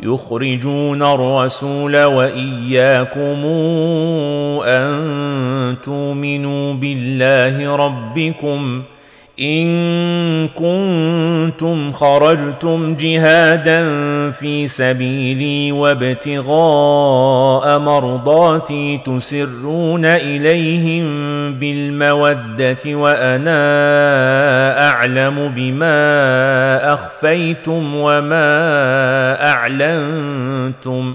يخرجون الرسول وإياكم أن تؤمنوا بالله ربكم إن كنتم خرجتم جهادا في سبيلي وابتغاء مرضاتي تسرون إليهم بالمودة وأنا أعلم بما أخفيتم وما أعلنتم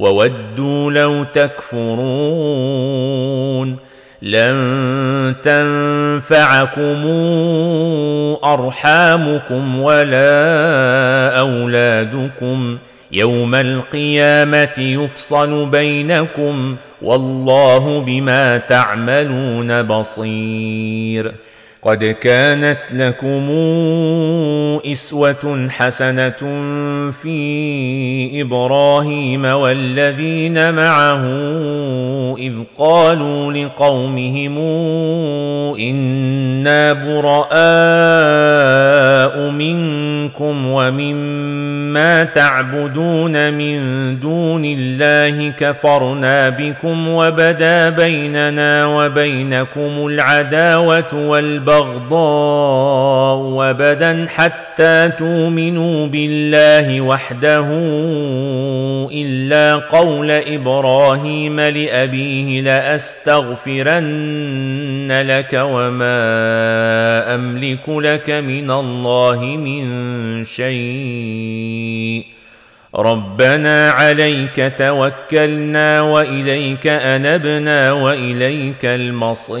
وودوا لو تكفرون لن تنفعكم أرحامكم ولا أولادكم يوم القيامة يفصل بينكم والله بما تعملون بصير قد كانت لكم إسوة حسنة في إبراهيم والذين معه إذ قالوا لقومهم إنا براء منكم ومما تعبدون من دون الله كفرنا بكم وبدا بيننا وبينكم العداوة والبغضاء البغضاء وبدا حتى تؤمنوا بالله وحده إلا قول إبراهيم لأبيه لأستغفرن لك وما أملك لك من الله من شيء. ربنا عليك توكلنا وإليك أنبنا وإليك المصير.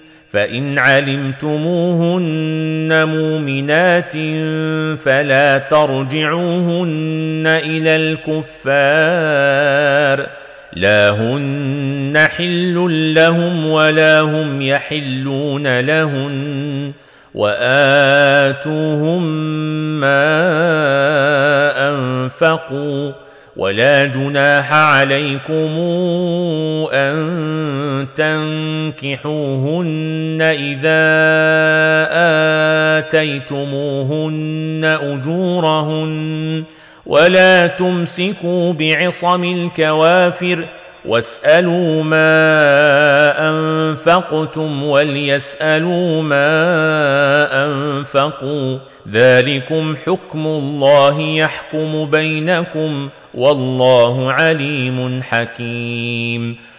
فإن علمتموهن مؤمنات فلا ترجعوهن إلى الكفار لا هن حل لهم ولا هم يحلون لهن وآتوهم ما أنفقوا ولا جناح عليكم أن تنكحوهن إذا آتيتموهن أجورهن ولا تمسكوا بعصم الكوافر واسالوا ما انفقتم وليسالوا ما انفقوا ذلكم حكم الله يحكم بينكم والله عليم حكيم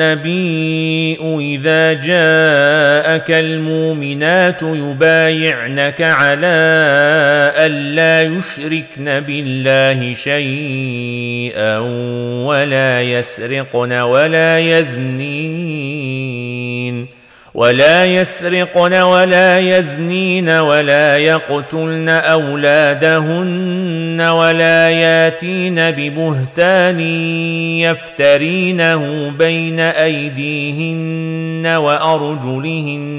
النبي إذا جاءك المؤمنات يبايعنك على ألا يشركن بالله شيئا ولا يسرقن ولا يزنين ولا يسرقن ولا يزنين ولا يقتلن أولادهن ولا ياتين ببهتان يفترينه بين أيديهن وأرجلهن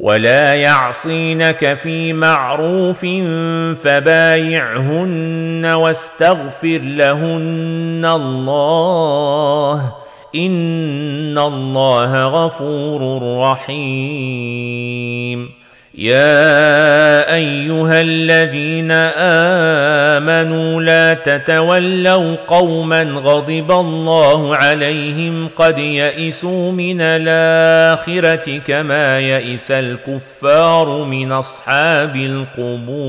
ولا يعصينك في معروف فبايعهن واستغفر لهن الله ان الله غفور رحيم. يا ايها الذين امنوا لا تتولوا قوما غضب الله عليهم قد يئسوا من الاخره كما يئس الكفار من اصحاب القبور.